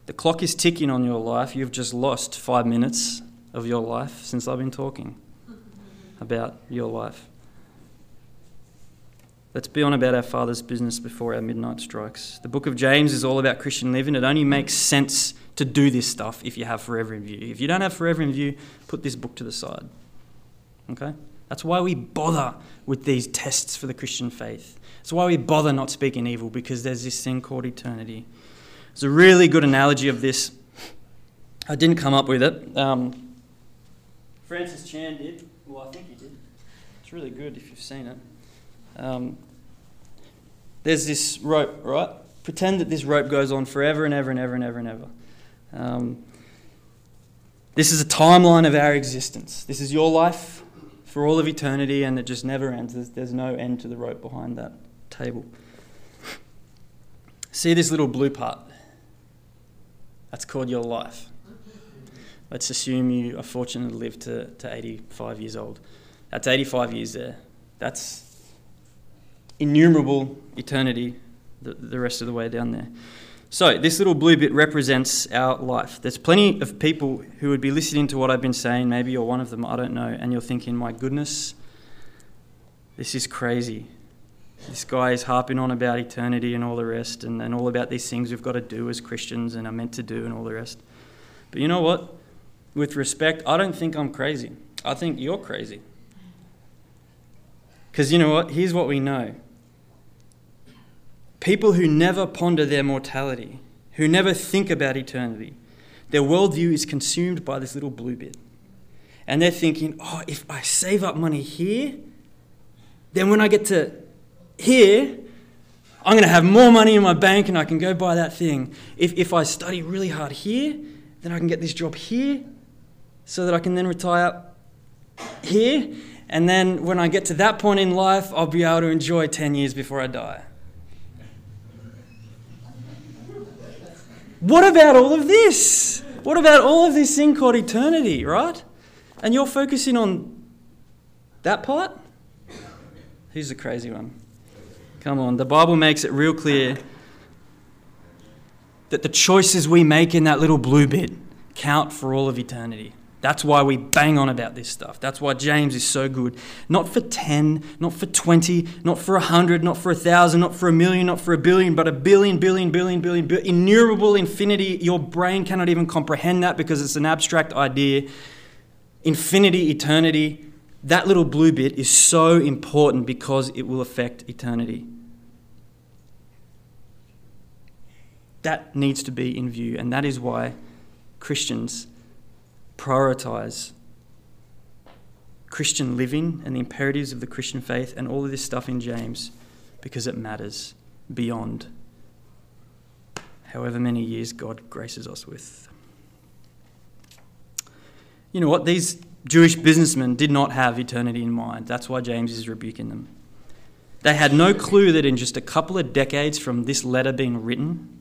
The clock is ticking on your life. You've just lost five minutes of your life since I've been talking about your life. Let's be on about our Father's business before our midnight strikes. The book of James is all about Christian living. It only makes sense to do this stuff if you have forever in view. If you don't have forever in view, put this book to the side. Okay? That's why we bother with these tests for the Christian faith. That's why we bother not speaking evil, because there's this thing called eternity. It's a really good analogy of this. I didn't come up with it. Um, Francis Chan did. Well, I think he did. It's really good if you've seen it. Um, there's this rope, right? Pretend that this rope goes on forever and ever and ever and ever and ever. Um, this is a timeline of our existence. This is your life for all of eternity, and it just never ends. There's, there's no end to the rope behind that table. See this little blue part? That's called your life. Let's assume you are fortunate to live to, to 85 years old. That's 85 years there. That's innumerable eternity the, the rest of the way down there. So, this little blue bit represents our life. There's plenty of people who would be listening to what I've been saying. Maybe you're one of them, I don't know. And you're thinking, my goodness, this is crazy. This guy is harping on about eternity and all the rest, and, and all about these things we've got to do as Christians and are meant to do and all the rest. But you know what? With respect, I don't think I'm crazy. I think you're crazy. Because you know what? Here's what we know people who never ponder their mortality, who never think about eternity, their worldview is consumed by this little blue bit. And they're thinking, oh, if I save up money here, then when I get to here, I'm going to have more money in my bank and I can go buy that thing. If, if I study really hard here, then I can get this job here so that I can then retire here. And then when I get to that point in life, I'll be able to enjoy 10 years before I die. What about all of this? What about all of this thing called eternity, right? And you're focusing on that part? Who's the crazy one? Come on, the Bible makes it real clear that the choices we make in that little blue bit count for all of eternity. That's why we bang on about this stuff. That's why James is so good. Not for 10, not for 20, not for 100, not for 1,000, not for a million, not for a billion, but a billion, billion, billion, billion, billion, innumerable infinity. Your brain cannot even comprehend that because it's an abstract idea. Infinity, eternity. That little blue bit is so important because it will affect eternity. That needs to be in view, and that is why Christians prioritize Christian living and the imperatives of the Christian faith and all of this stuff in James because it matters beyond however many years God graces us with. You know what? These Jewish businessmen did not have eternity in mind. That's why James is rebuking them. They had no clue that in just a couple of decades from this letter being written,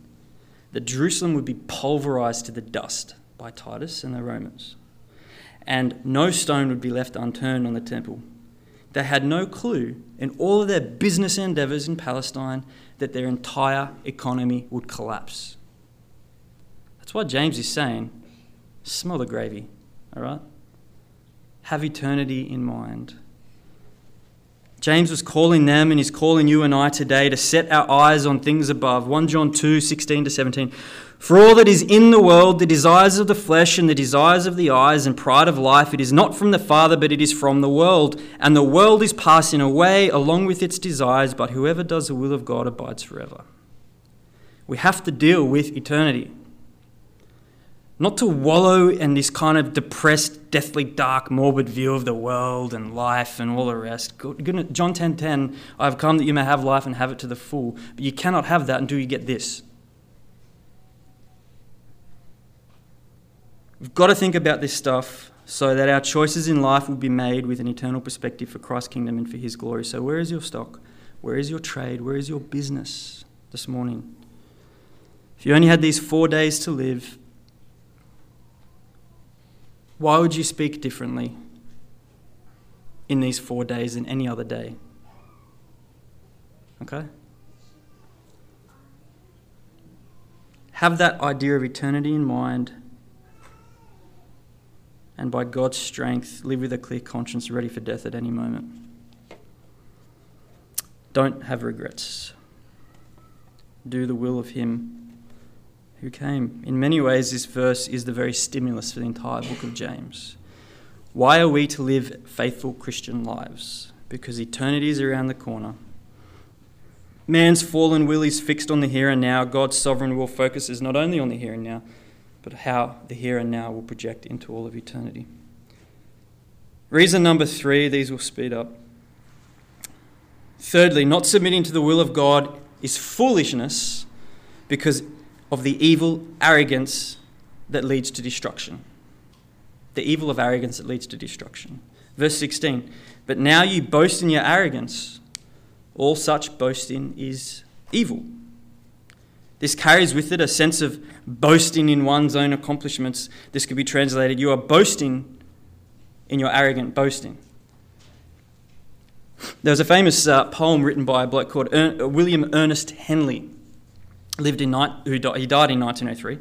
that Jerusalem would be pulverized to the dust by Titus and the Romans, and no stone would be left unturned on the temple. They had no clue in all of their business endeavors in Palestine that their entire economy would collapse. That's why James is saying, smell the gravy, all right? Have eternity in mind. James was calling them and he's calling you and I today to set our eyes on things above. 1 John 2 16 to 17. For all that is in the world, the desires of the flesh and the desires of the eyes and pride of life, it is not from the Father, but it is from the world. And the world is passing away along with its desires, but whoever does the will of God abides forever. We have to deal with eternity. Not to wallow in this kind of depressed, deathly, dark, morbid view of the world and life and all the rest. John 10:10, 10, 10, I have come that you may have life and have it to the full. But you cannot have that until you get this. We've got to think about this stuff so that our choices in life will be made with an eternal perspective for Christ's kingdom and for His glory. So, where is your stock? Where is your trade? Where is your business this morning? If you only had these four days to live, why would you speak differently in these four days than any other day? Okay? Have that idea of eternity in mind and by God's strength, live with a clear conscience, ready for death at any moment. Don't have regrets. Do the will of Him who came. In many ways, this verse is the very stimulus for the entire book of James. Why are we to live faithful Christian lives? Because eternity is around the corner. Man's fallen will is fixed on the here and now. God's sovereign will focuses not only on the here and now, but how the here and now will project into all of eternity. Reason number three, these will speed up. Thirdly, not submitting to the will of God is foolishness because of the evil arrogance that leads to destruction. The evil of arrogance that leads to destruction. Verse 16 But now you boast in your arrogance. All such boasting is evil. This carries with it a sense of boasting in one's own accomplishments. This could be translated you are boasting in your arrogant boasting. There was a famous uh, poem written by a bloke called William Ernest Henley, lived in who he died in 1903.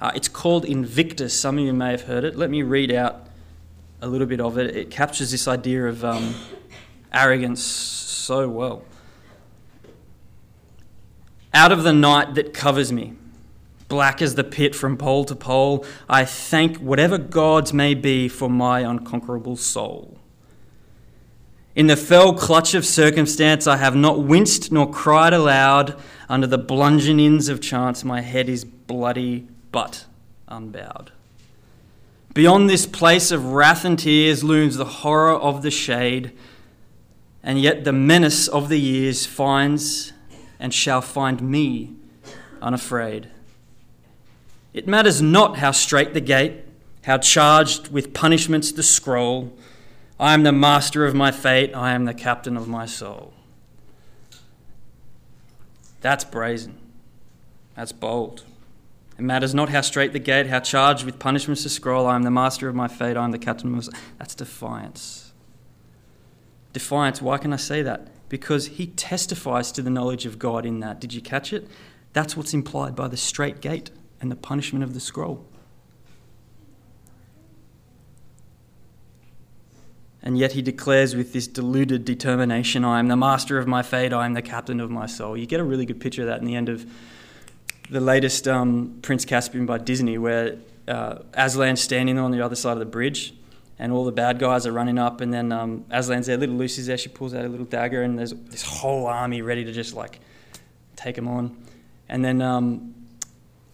Uh, it's called Invictus. Some of you may have heard it. Let me read out a little bit of it. It captures this idea of um, arrogance so well. Out of the night that covers me, black as the pit from pole to pole, I thank whatever gods may be for my unconquerable soul. In the fell clutch of circumstance, I have not winced nor cried aloud. Under the bludgeonings of chance, my head is bloody but unbowed. Beyond this place of wrath and tears looms the horror of the shade, and yet the menace of the years finds and shall find me unafraid. It matters not how strait the gate, how charged with punishments the scroll. I am the master of my fate, I am the captain of my soul. That's brazen. That's bold. It matters not how strait the gate, how charged with punishments the scroll. I am the master of my fate, I am the captain of my soul. That's defiance. Defiance, why can I say that? because he testifies to the knowledge of God in that. Did you catch it? That's what's implied by the strait gate and the punishment of the scroll. And yet he declares with this deluded determination I am the master of my fate, I am the captain of my soul. You get a really good picture of that in the end of the latest um, Prince Caspian by Disney, where uh, Aslan's standing on the other side of the bridge and all the bad guys are running up, and then um, Aslan's there, little Lucy's there, she pulls out a little dagger, and there's this whole army ready to just like take him on. And then um,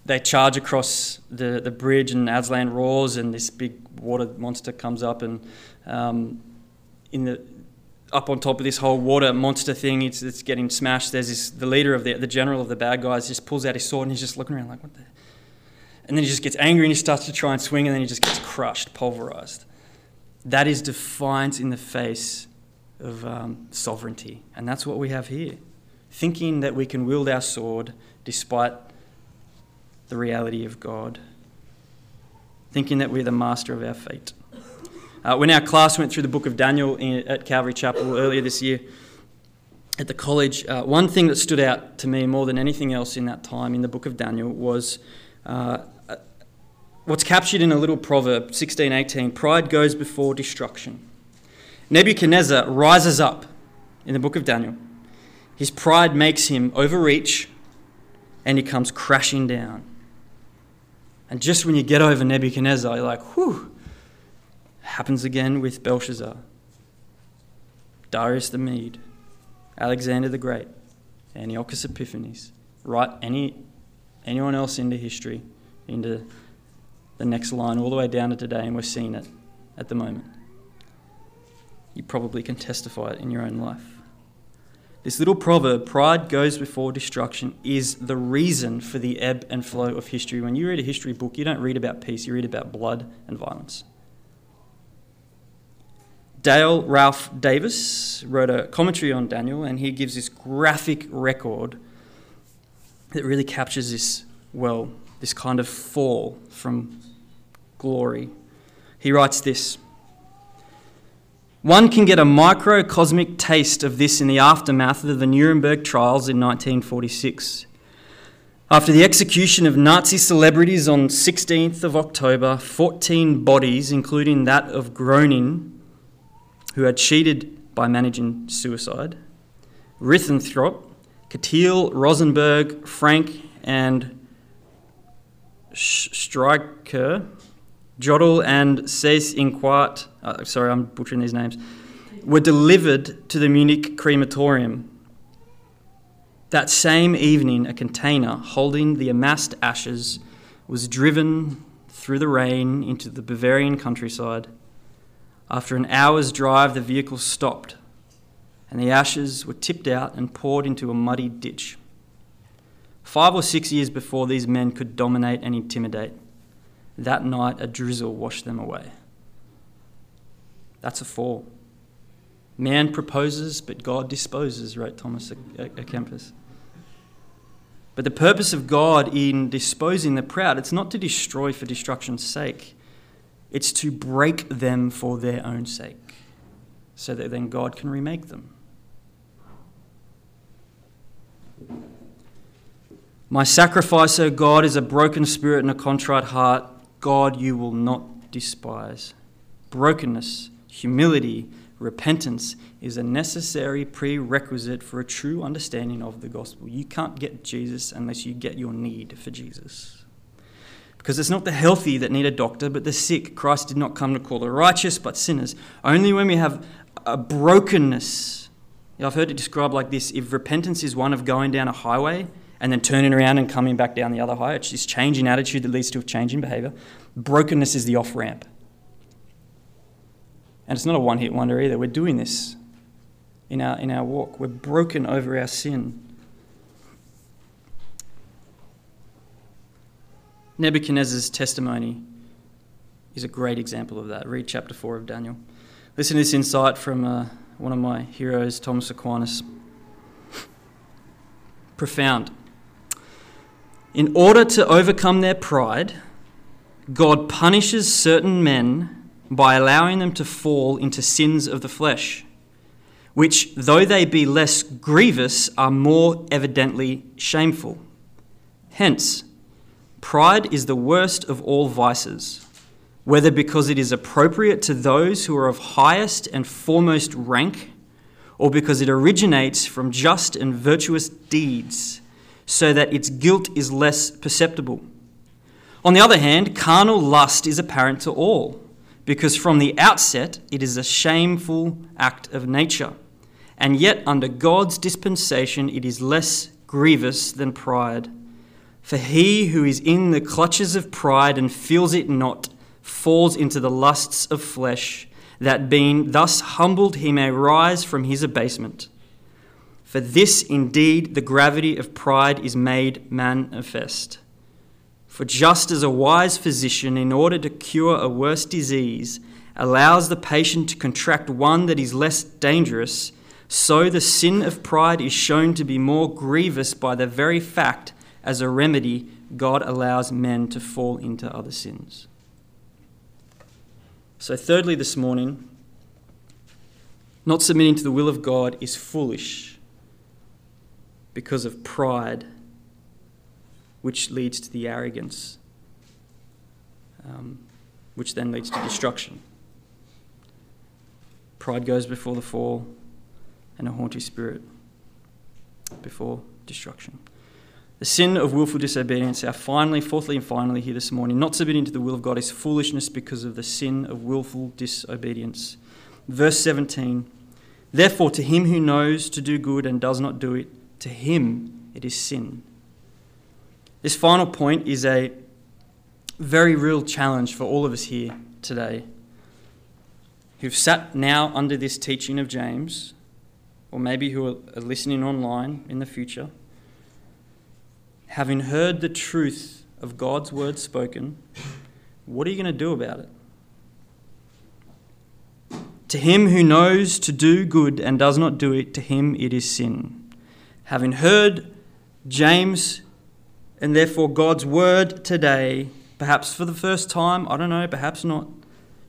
they charge across the, the bridge, and Aslan roars, and this big water monster comes up, and um, in the up on top of this whole water monster thing, it's, it's getting smashed. There's this the leader of the the general of the bad guys just pulls out his sword, and he's just looking around like what the. And then he just gets angry and he starts to try and swing, and then he just gets crushed, pulverized. That is defiance in the face of um, sovereignty. And that's what we have here. Thinking that we can wield our sword despite the reality of God. Thinking that we're the master of our fate. Uh, when our class went through the book of Daniel in, at Calvary Chapel earlier this year at the college, uh, one thing that stood out to me more than anything else in that time in the book of Daniel was uh, what's captured in a little proverb 1618 pride goes before destruction. Nebuchadnezzar rises up in the book of daniel. His pride makes him overreach and he comes crashing down and just when you get over nebuchadnezzar you're like whew happens again with belshazzar darius the mede alexander the great antiochus epiphanes write any anyone else into history into the next line all the way down to today, and we're seeing it at the moment. You probably can testify it in your own life. This little proverb, pride goes before destruction, is the reason for the ebb and flow of history. When you read a history book, you don't read about peace, you read about blood and violence. Dale Ralph Davis wrote a commentary on Daniel, and he gives this graphic record that really captures this well, this kind of fall from glory. He writes this One can get a microcosmic taste of this in the aftermath of the Nuremberg trials in 1946. After the execution of Nazi celebrities on 16th of October, 14 bodies, including that of Goering, who had cheated by managing suicide, Ribbentrop, Keitel, Rosenberg, Frank, and Streicher, Jodl and Seyss-Inquart, uh, sorry, I'm butchering these names, were delivered to the Munich crematorium. That same evening, a container holding the amassed ashes was driven through the rain into the Bavarian countryside. After an hour's drive, the vehicle stopped, and the ashes were tipped out and poured into a muddy ditch. Five or six years before these men could dominate and intimidate, That night a drizzle washed them away. That's a fall. Man proposes, but God disposes, wrote Thomas A Kempis. But the purpose of God in disposing the proud, it's not to destroy for destruction's sake, it's to break them for their own sake, so that then God can remake them. My sacrifice, O God, is a broken spirit and a contrite heart. God, you will not despise. Brokenness, humility, repentance is a necessary prerequisite for a true understanding of the gospel. You can't get Jesus unless you get your need for Jesus. Because it's not the healthy that need a doctor, but the sick. Christ did not come to call the righteous, but sinners. Only when we have a brokenness. I've heard it described like this if repentance is one of going down a highway and then turning around and coming back down the other highway, it's this change in attitude that leads to a change in behavior. Brokenness is the off ramp. And it's not a one hit wonder either. We're doing this in our, in our walk. We're broken over our sin. Nebuchadnezzar's testimony is a great example of that. Read chapter 4 of Daniel. Listen to this insight from uh, one of my heroes, Thomas Aquinas. Profound. In order to overcome their pride, God punishes certain men by allowing them to fall into sins of the flesh, which, though they be less grievous, are more evidently shameful. Hence, pride is the worst of all vices, whether because it is appropriate to those who are of highest and foremost rank, or because it originates from just and virtuous deeds, so that its guilt is less perceptible. On the other hand, carnal lust is apparent to all because from the outset it is a shameful act of nature. And yet, under God's dispensation, it is less grievous than pride. For he who is in the clutches of pride and feels it not falls into the lusts of flesh, that being thus humbled he may rise from his abasement. For this indeed the gravity of pride is made manifest. For just as a wise physician, in order to cure a worse disease, allows the patient to contract one that is less dangerous, so the sin of pride is shown to be more grievous by the very fact, as a remedy, God allows men to fall into other sins. So, thirdly, this morning, not submitting to the will of God is foolish because of pride which leads to the arrogance, um, which then leads to destruction. Pride goes before the fall, and a haughty spirit before destruction. The sin of willful disobedience, our finally, fourthly, and finally here this morning, not submitting to the will of God is foolishness because of the sin of willful disobedience. Verse 17 Therefore, to him who knows to do good and does not do it, to him it is sin. This final point is a very real challenge for all of us here today who've sat now under this teaching of James, or maybe who are listening online in the future, having heard the truth of God's word spoken, what are you going to do about it? To him who knows to do good and does not do it, to him it is sin. Having heard James and therefore, God's word today, perhaps for the first time, I don't know, perhaps not,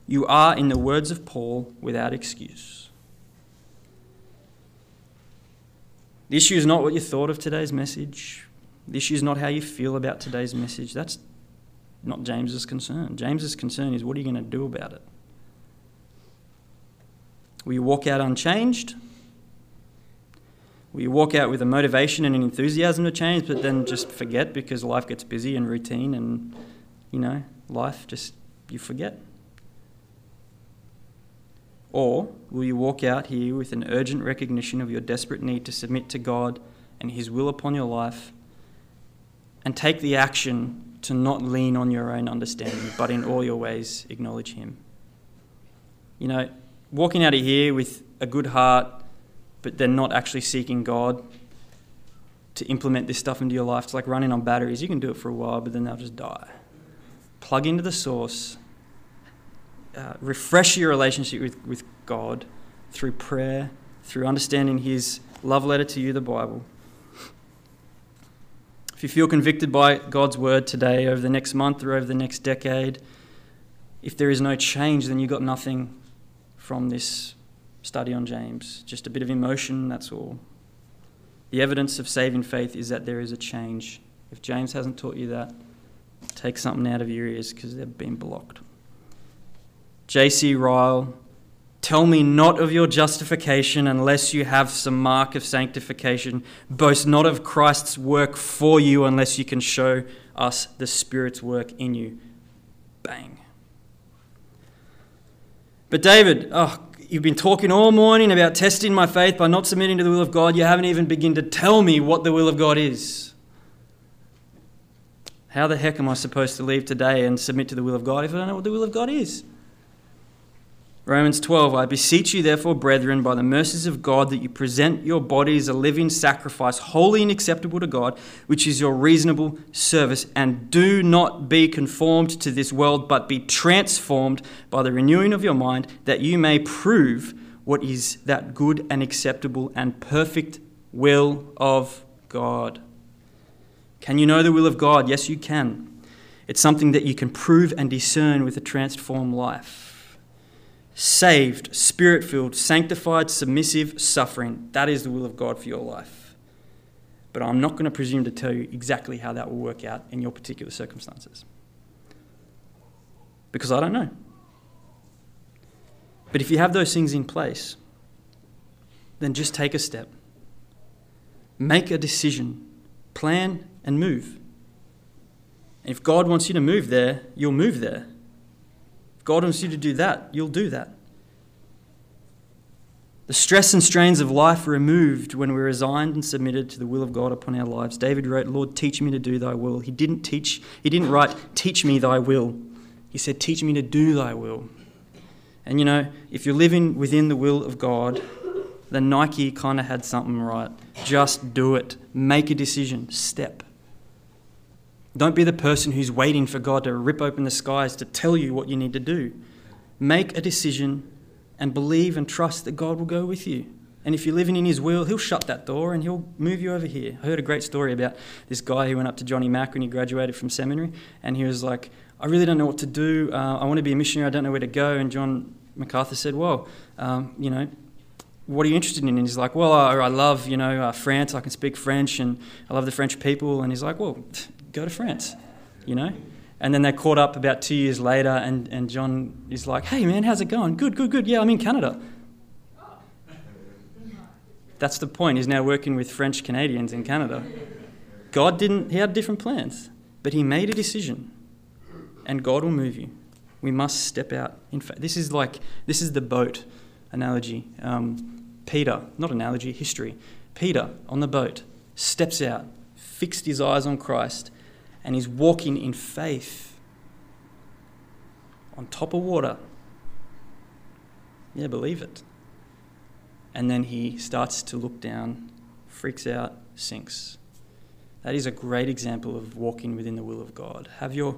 you are, in the words of Paul, without excuse. The issue is not what you thought of today's message. The issue is not how you feel about today's message. That's not James's concern. James's concern is what are you going to do about it? Will you walk out unchanged? Will you walk out with a motivation and an enthusiasm to change, but then just forget because life gets busy and routine and, you know, life just, you forget? Or will you walk out here with an urgent recognition of your desperate need to submit to God and His will upon your life and take the action to not lean on your own understanding, but in all your ways acknowledge Him? You know, walking out of here with a good heart, but then not actually seeking God to implement this stuff into your life. It's like running on batteries. You can do it for a while, but then they'll just die. plug into the source, uh, refresh your relationship with, with God through prayer, through understanding His love letter to you, the Bible. If you feel convicted by God's word today, over the next month or over the next decade, if there is no change, then you got nothing from this study on James. Just a bit of emotion, that's all. The evidence of saving faith is that there is a change. If James hasn't taught you that, take something out of your ears because they've been blocked. J.C. Ryle, tell me not of your justification unless you have some mark of sanctification. Boast not of Christ's work for you unless you can show us the Spirit's work in you. Bang. But David, oh, you've been talking all morning about testing my faith by not submitting to the will of God. You haven't even begun to tell me what the will of God is. How the heck am I supposed to leave today and submit to the will of God if I don't know what the will of God is? Romans 12, I beseech you, therefore, brethren, by the mercies of God, that you present your bodies a living sacrifice, holy and acceptable to God, which is your reasonable service. And do not be conformed to this world, but be transformed by the renewing of your mind, that you may prove what is that good and acceptable and perfect will of God. Can you know the will of God? Yes, you can. It's something that you can prove and discern with a transformed life saved, spirit filled, sanctified, submissive, suffering. That is the will of God for your life. But I'm not going to presume to tell you exactly how that will work out in your particular circumstances. Because I don't know. But if you have those things in place, then just take a step. Make a decision, plan, and move. And if God wants you to move there, you'll move there. God wants you to do that, you'll do that. The stress and strains of life are removed when we're resigned and submitted to the will of God upon our lives. David wrote, Lord, teach me to do thy will. He didn't teach, he didn't write, teach me thy will. He said, teach me to do thy will. And you know, if you're living within the will of God, then Nike kind of had something right. Just do it. Make a decision. Step. Don't be the person who's waiting for God to rip open the skies to tell you what you need to do. Make a decision and believe and trust that God will go with you. And if you're living in His will, He'll shut that door and He'll move you over here. I heard a great story about this guy who went up to Johnny Mack when he graduated from seminary, and he was like, I really don't know what to do. Uh, I want to be a missionary. I don't know where to go. And John MacArthur said, Well, um, you know, what are you interested in? And he's like, Well, I, I love, you know, uh, France. I can speak French and I love the French people. And he's like, Well, go to France, you know? And then they caught up about two years later, and, and John is like, Hey, man, how's it going? Good, good, good. Yeah, I'm in Canada. That's the point. He's now working with French Canadians in Canada. God didn't, he had different plans, but he made a decision, and God will move you. We must step out. In fact, this is like, this is the boat analogy. Um, Peter, not analogy, history. Peter on the boat steps out, fixed his eyes on Christ, and he's walking in faith on top of water. Yeah, believe it. And then he starts to look down, freaks out, sinks. That is a great example of walking within the will of God. Have your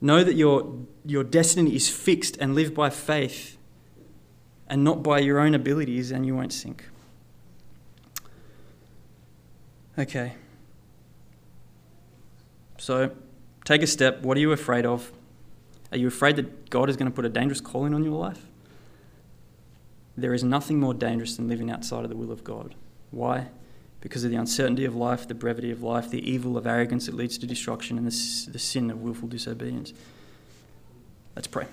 know that your your destiny is fixed and live by faith and not by your own abilities and you won't sink. Okay. So take a step. What are you afraid of? Are you afraid that God is going to put a dangerous calling on your life? There is nothing more dangerous than living outside of the will of God. Why? Because of the uncertainty of life, the brevity of life, the evil of arrogance that leads to destruction, and the, the sin of willful disobedience. Let's pray.